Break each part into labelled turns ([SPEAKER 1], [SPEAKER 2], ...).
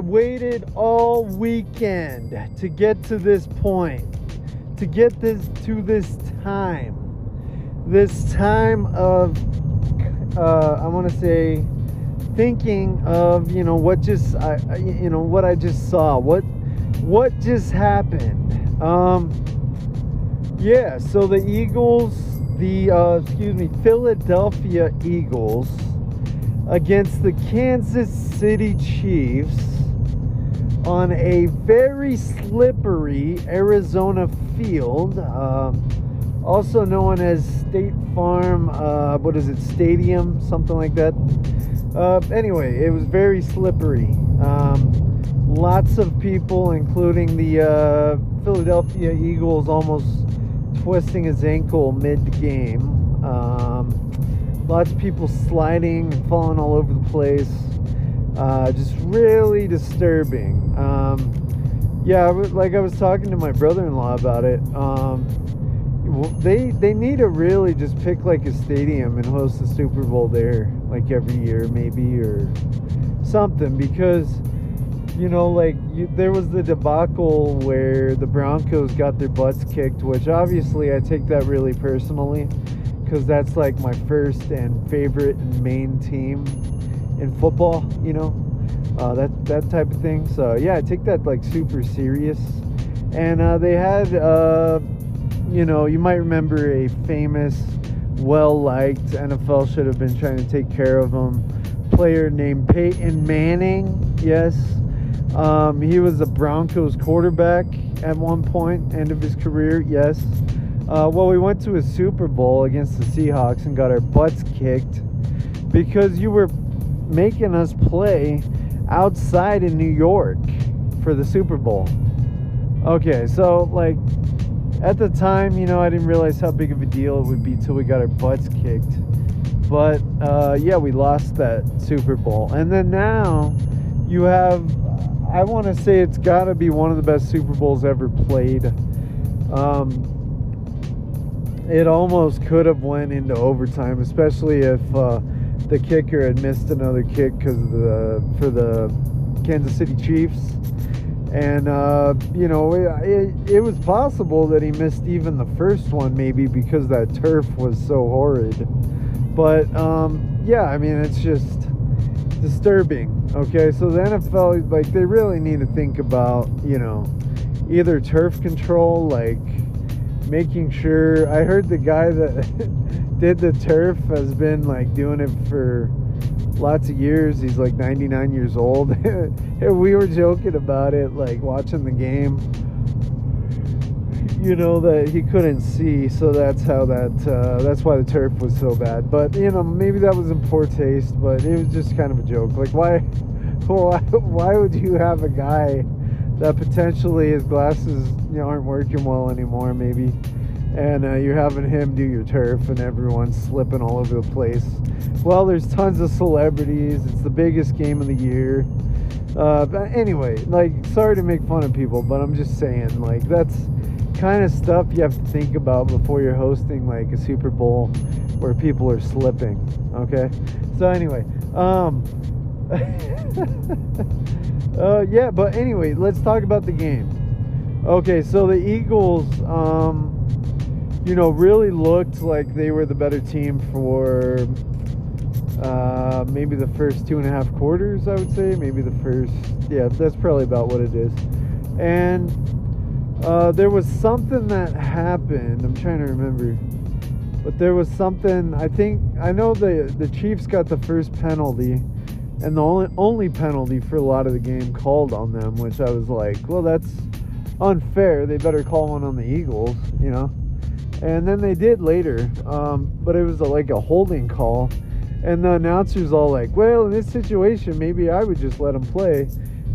[SPEAKER 1] Waited all weekend to get to this point, to get this to this time, this time of, uh, I want to say, thinking of you know what just I, you know what I just saw, what what just happened. Um, yeah, so the Eagles, the uh, excuse me, Philadelphia Eagles against the Kansas City Chiefs on a very slippery Arizona field, uh, also known as State Farm, uh, what is it, Stadium, something like that. Uh, anyway, it was very slippery. Um, lots of people, including the uh, Philadelphia Eagles, almost twisting his ankle mid game. Um, lots of people sliding and falling all over the place. Uh, just really disturbing. Um, yeah, like I was talking to my brother-in-law about it. Um, they they need to really just pick like a stadium and host the Super Bowl there, like every year maybe or something because you know like you, there was the debacle where the Broncos got their butts kicked, which obviously I take that really personally because that's like my first and favorite and main team in football. You know, uh, that that type of thing. So yeah, I take that like super serious. And uh, they had, uh, you know, you might remember a famous, well-liked NFL should have been trying to take care of him player named Peyton Manning. Yes, um, he was a Broncos quarterback at one point, end of his career. Yes. Uh, well, we went to a Super Bowl against the Seahawks and got our butts kicked because you were making us play outside in New York for the Super Bowl. Okay, so like at the time, you know, I didn't realize how big of a deal it would be till we got our butts kicked. But uh, yeah, we lost that Super Bowl, and then now you have. I want to say it's got to be one of the best Super Bowls ever played. Um, it almost could have went into overtime, especially if uh, the kicker had missed another kick because the for the Kansas City Chiefs. And uh, you know, it, it, it was possible that he missed even the first one, maybe because that turf was so horrid. But um, yeah, I mean, it's just disturbing. Okay, so the NFL, like, they really need to think about, you know, either turf control, like making sure. I heard the guy that did the turf has been like doing it for lots of years. He's like 99 years old. and we were joking about it, like watching the game. You know that he couldn't see, so that's how that. Uh, that's why the turf was so bad. But you know, maybe that was in poor taste. But it was just kind of a joke. Like, why, why, why would you have a guy that potentially his glasses you know, aren't working well anymore, maybe. And uh, you're having him do your turf, and everyone's slipping all over the place. Well, there's tons of celebrities. It's the biggest game of the year. Uh, but anyway, like, sorry to make fun of people, but I'm just saying, like, that's kind of stuff you have to think about before you're hosting like a Super Bowl where people are slipping. Okay, so anyway, um, uh, yeah, but anyway, let's talk about the game. Okay, so the Eagles, um, you know, really looked like they were the better team for uh, maybe the first two and a half quarters, I would say. Maybe the first, yeah, that's probably about what it is. And uh, there was something that happened. I'm trying to remember. But there was something, I think, I know the, the Chiefs got the first penalty and the only only penalty for a lot of the game called on them, which I was like, well, that's unfair. They better call one on the Eagles, you know. And then they did later, um, but it was a, like a holding call, and the announcer's all like, well, in this situation, maybe I would just let him play,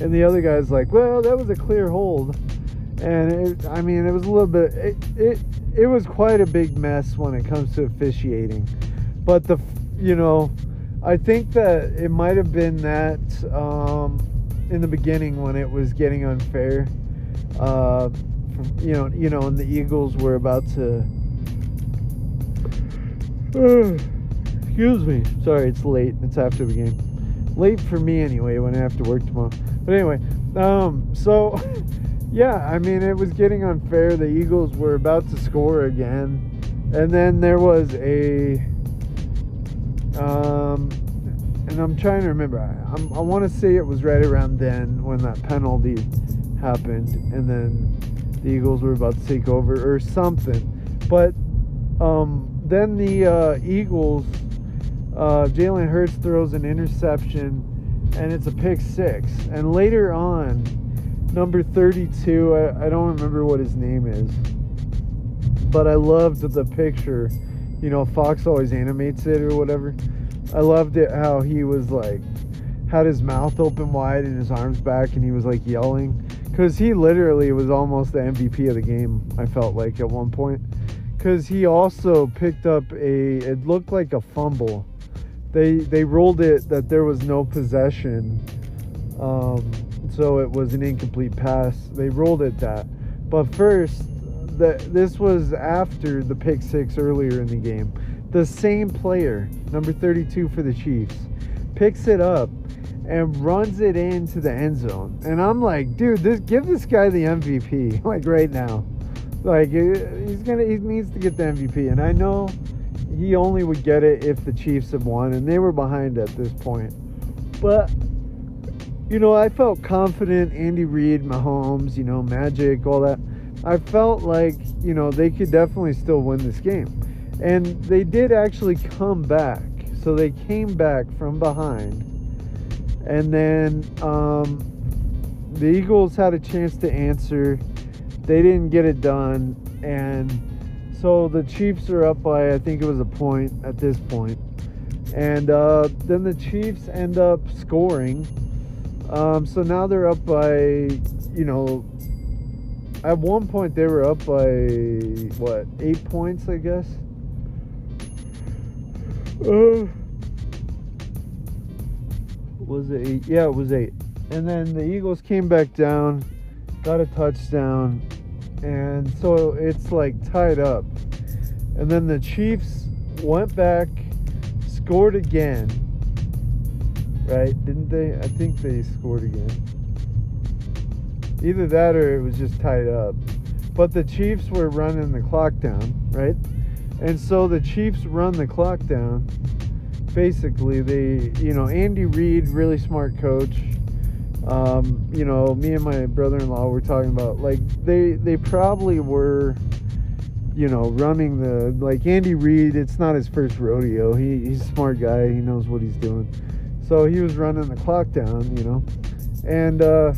[SPEAKER 1] and the other guy's like, well, that was a clear hold, and it, I mean, it was a little bit, it, it it was quite a big mess when it comes to officiating, but the you know I think that it might have been that um, in the beginning when it was getting unfair. Uh, you know, you know, and the Eagles were about to. Uh, excuse me. Sorry, it's late. It's after the game. Late for me anyway. When I have to work tomorrow. But anyway, um, so yeah, I mean, it was getting unfair. The Eagles were about to score again, and then there was a, um, and I'm trying to remember. I, I want to say it was right around then when that penalty happened, and then the Eagles were about to take over or something. But um, then the uh, Eagles, uh, Jalen Hurts throws an interception, and it's a pick six. And later on, number 32, I, I don't remember what his name is, but I loved the picture. You know, Fox always animates it or whatever. I loved it how he was like, had his mouth open wide and his arms back, and he was like yelling. Because he literally was almost the MVP of the game, I felt like at one point. Because he also picked up a, it looked like a fumble. They, they ruled it that there was no possession. Um, so it was an incomplete pass. They ruled it that. But first, that this was after the pick six earlier in the game. The same player, number 32 for the Chiefs, picks it up and runs it into the end zone. And I'm like, dude, this give this guy the MVP like right now. Like he's gonna he needs to get the MVP. And I know he only would get it if the Chiefs had won, and they were behind at this point. But you know, I felt confident. Andy Reid, Mahomes, you know, Magic, all that. I felt like you know they could definitely still win this game, and they did actually come back. So they came back from behind and then um, the Eagles had a chance to answer. They didn't get it done. And so the Chiefs are up by, I think it was a point at this point. And uh, then the Chiefs end up scoring. Um, so now they're up by, you know, at one point they were up by, what, eight points, I guess? Uh, was it eight? Yeah, it was eight. And then the Eagles came back down, got a touchdown, and so it's like tied up. And then the Chiefs went back, scored again. Right? Didn't they? I think they scored again. Either that or it was just tied up. But the Chiefs were running the clock down, right? And so the Chiefs run the clock down basically they you know andy reid really smart coach. Um, you know me and my brother-in-law were talking about like they they probably were you know running the like andy reid it's not his first rodeo. He, he's a smart guy. He knows what he's doing. So he was running the clock down you know. And uh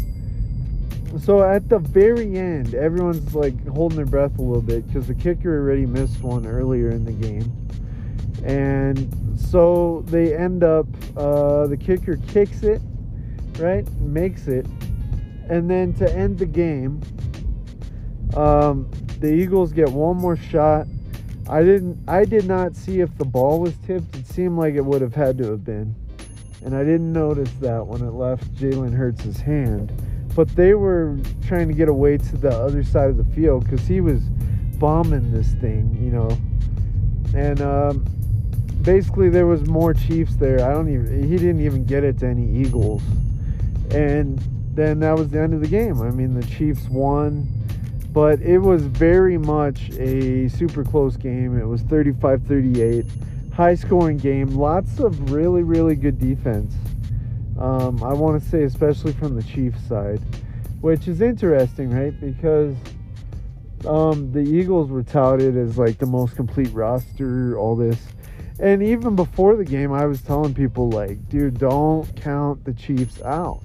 [SPEAKER 1] so at the very end everyone's like holding their breath a little bit because the kicker already missed one earlier in the game. And so they end up uh, the kicker kicks it right makes it and then to end the game um, the eagles get one more shot. I didn't i did not see if the ball was tipped. It seemed like it would have had to have been. And i didn't notice that when it left jalen hurts' hand. But they were trying to get away to the other side of the field because he was bombing this thing you know. And um, basically there was more Chiefs there. I don't even he didn't even get it to any Eagles. And then that was the end of the game. I mean, the Chiefs won, but it was very much a super close game. It was 35-38, high scoring game. Lots of really really good defense. Um, I want to say especially from the Chiefs side, which is interesting, right? Because um, the Eagles were touted as like the most complete roster, all this and even before the game, I was telling people, like, dude, don't count the Chiefs out.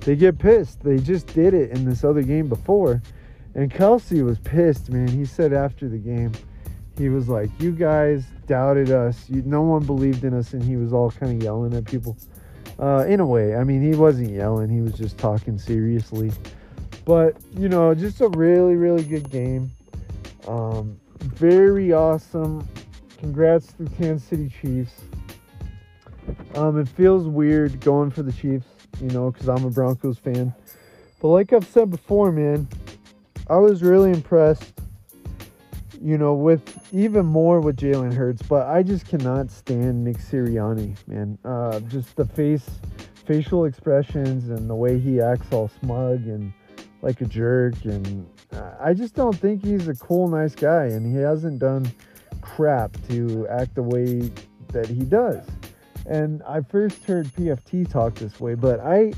[SPEAKER 1] They get pissed. They just did it in this other game before. And Kelce was pissed, man. He said after the game, he was like, You guys doubted us. You, no one believed in us. And he was all kind of yelling at people. Uh, in a way, I mean, he wasn't yelling, he was just talking seriously. But, you know, just a really, really good game. Um, very awesome congrats to the Kansas City Chiefs. Um, it feels weird going for the Chiefs, you know, because I'm a Broncos fan. But like I've said before, man, I was really impressed, you know, with even more with Jalen Hurts. But I just cannot stand Nick Sirianni, man. Uh, just the face facial expressions and the way he acts all smug and like a jerk and I just don't think he's a cool nice guy and he hasn't done crap to act the way that he does. And I first heard PFT talk this way, but I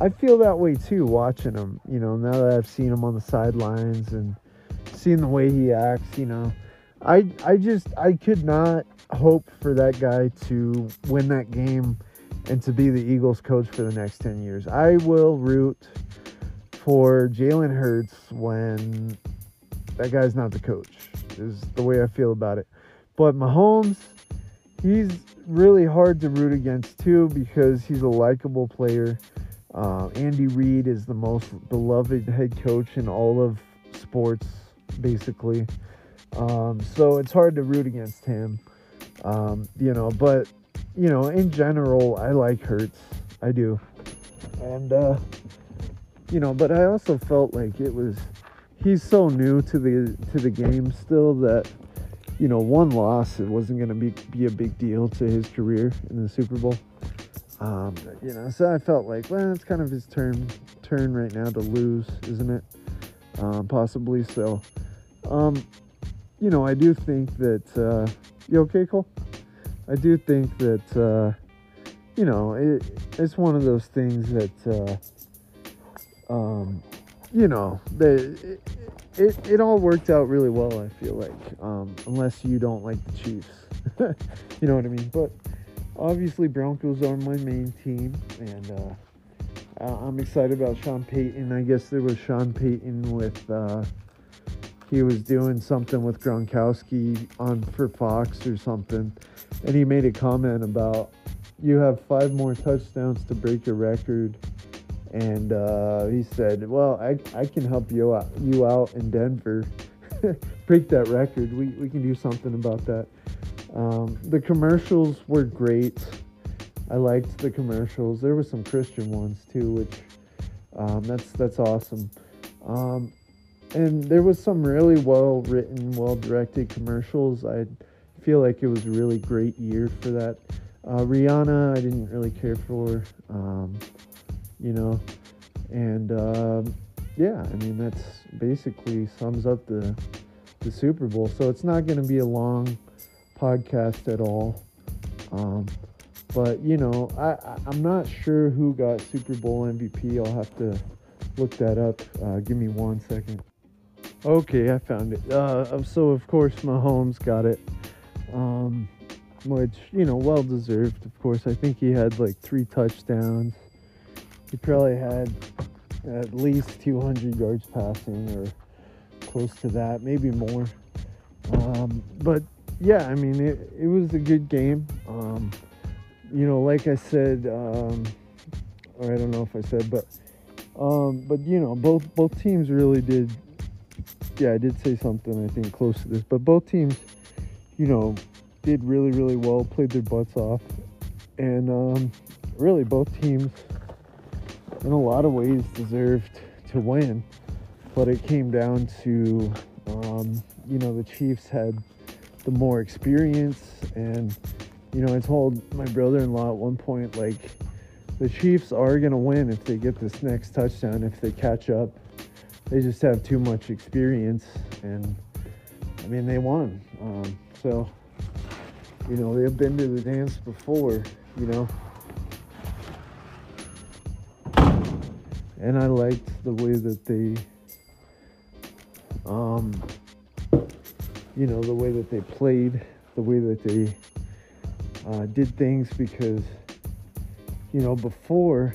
[SPEAKER 1] I feel that way too watching him, you know, now that I've seen him on the sidelines and seen the way he acts, you know. I I just I could not hope for that guy to win that game and to be the Eagles coach for the next 10 years. I will root for Jalen Hurts when that guy's not the coach, is the way I feel about it. But Mahomes, he's really hard to root against too because he's a likable player. Uh, Andy Reid is the most beloved head coach in all of sports, basically. Um, so it's hard to root against him. Um, you know, but you know, in general, I like Hurts. I do. And uh, you know, but I also felt like it was he's so new to the to the game still that you know, one loss it wasn't going to be be a big deal to his career in the Super Bowl. Um, you know, so I felt like, well, it's kind of his turn turn right now to lose, isn't it? Um, possibly. So, um, you know, I do think that. Uh, you okay, Cole? I do think that. Uh, you know, it, it's one of those things that. Uh, um, you know, that it, it all worked out really well, I feel like. Um, unless you don't like the Chiefs. you know what I mean? But obviously, Broncos are my main team, and uh, I'm excited about Sean Payton. I guess there was Sean Payton with. Uh, he was doing something with Gronkowski on for Fox or something, and he made a comment about you have five more touchdowns to break your record and uh, he said, "Well, I, I can help you out you out in Denver, break that record. We we can do something about that." Um, the commercials were great. I liked the commercials. There were some Christian ones too, which um, that's that's awesome. Um, and there was some really well written, well directed commercials. I feel like it was a really great year for that. Uh, Rihanna, I didn't really care for. Um, you know. And um, yeah, I mean that's basically sums up the the Super Bowl. So it's not going to be a long podcast at all. Um, but you know, I, I'm not sure who got Super Bowl MVP. I'll have to look that up. Uh, give me one second. Okay, I found it. Uh, so of course Mahomes got it, um, which you know, well deserved. Of course, I think he had like three touchdowns he probably had at least 200 yards passing or close to that, maybe more. Um, but yeah, I mean, it, it was a good game. Um, you know, like I said, um, or I don't know if I said, but um, but you know, both both teams really did. Yeah, I did say something I think close to this, but both teams, you know, did really really well, played their butts off, and um, really both teams in a lot of ways deserved to win, but it came down to, um, you know, the Chiefs had the more experience. And, you know, I told my brother in law at one point, like, the Chiefs are going to win if they get this next touchdown, if they catch up. They just have too much experience. And, I mean, they won. Um, so, you know, they've been to the dance before, you know. And I liked the way that they, um, you know, the way that they played, the way that they uh, did things because, you know, before.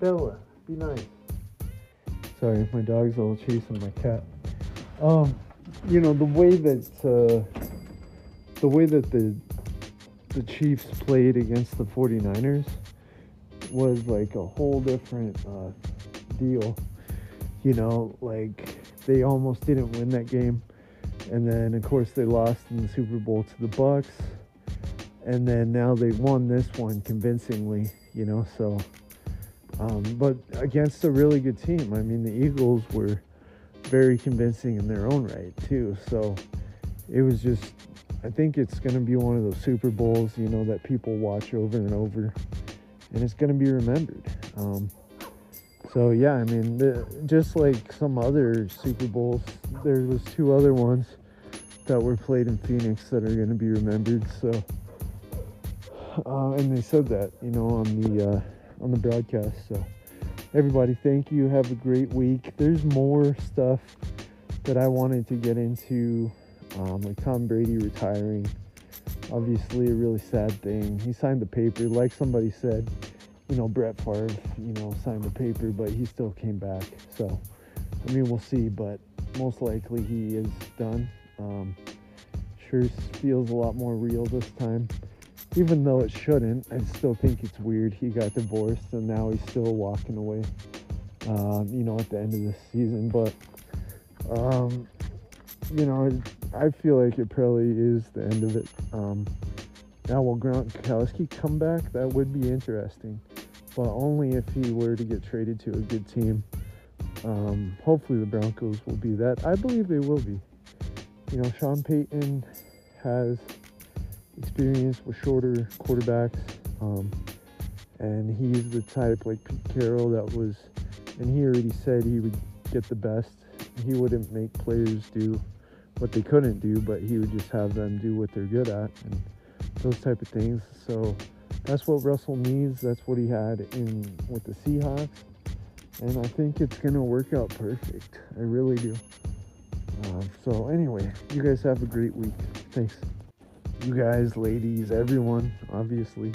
[SPEAKER 1] Bella, be nice. Sorry, my dog's all chasing my cat. Um, you know, the way that uh, the way that the the Chiefs played against the 49ers was like a whole different uh, deal. You know, like they almost didn't win that game, and then of course they lost in the Super Bowl to the Bucks, and then now they won this one convincingly. You know, so um, but against a really good team. I mean, the Eagles were very convincing in their own right too. So it was just. I think it's going to be one of those Super Bowls, you know, that people watch over and over and it's going to be remembered. Um, so yeah, I mean, the, just like some other Super Bowls, there was two other ones that were played in Phoenix that are going to be remembered. So, uh, and they said that, you know, on the uh, on the broadcast. So, everybody, thank you. Have a great week. There's more stuff that I wanted to get into, um, like Tom Brady retiring. Obviously, a really sad thing. He signed the paper, like somebody said you know, Brett Favre, you know, signed the paper, but he still came back. So, I mean, we'll see, but most likely he is done. Um, sure feels a lot more real this time. Even though it shouldn't, I still think it's weird. He got divorced and now he's still walking away, um, you know, at the end of the season. But, um, you know, I feel like it probably is the end of it. Um, now, will Gronkowski come back? That would be interesting but only if he were to get traded to a good team. Um, hopefully, the Broncos will be that. I believe they will be. You know, Sean Payton has experience with shorter quarterbacks, um, and he's the type like Pete Carroll that was, and he already said he would get the best. He wouldn't make players do what they couldn't do, but he would just have them do what they're good at and those type of things. So that's what Russell needs. That's what he had in with the Seahawks, and I think it's gonna work out perfect. I really do. Uh, so anyway, you guys have a great week. Thanks. You guys, ladies, everyone, obviously.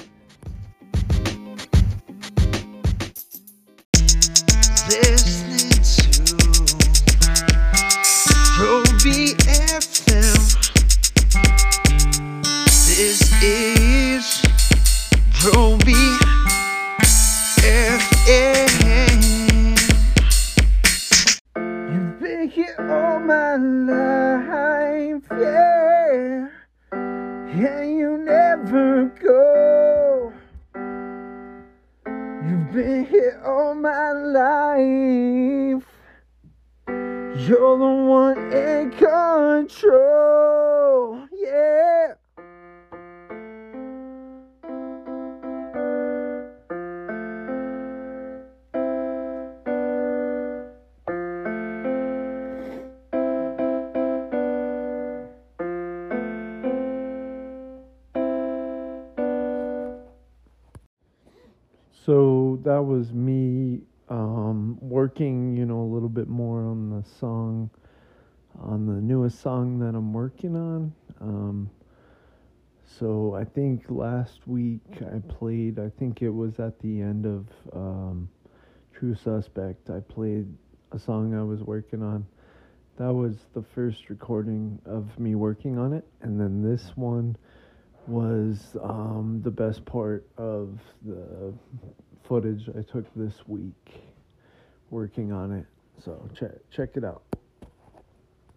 [SPEAKER 1] Never go. You've been here all my life. You're the one in control, yeah. That was me um, working, you know, a little bit more on the song, on the newest song that I'm working on. Um, so I think last week I played, I think it was at the end of um, True Suspect, I played a song I was working on. That was the first recording of me working on it. And then this one was um, the best part of the footage I took this week working on it. So check check it out.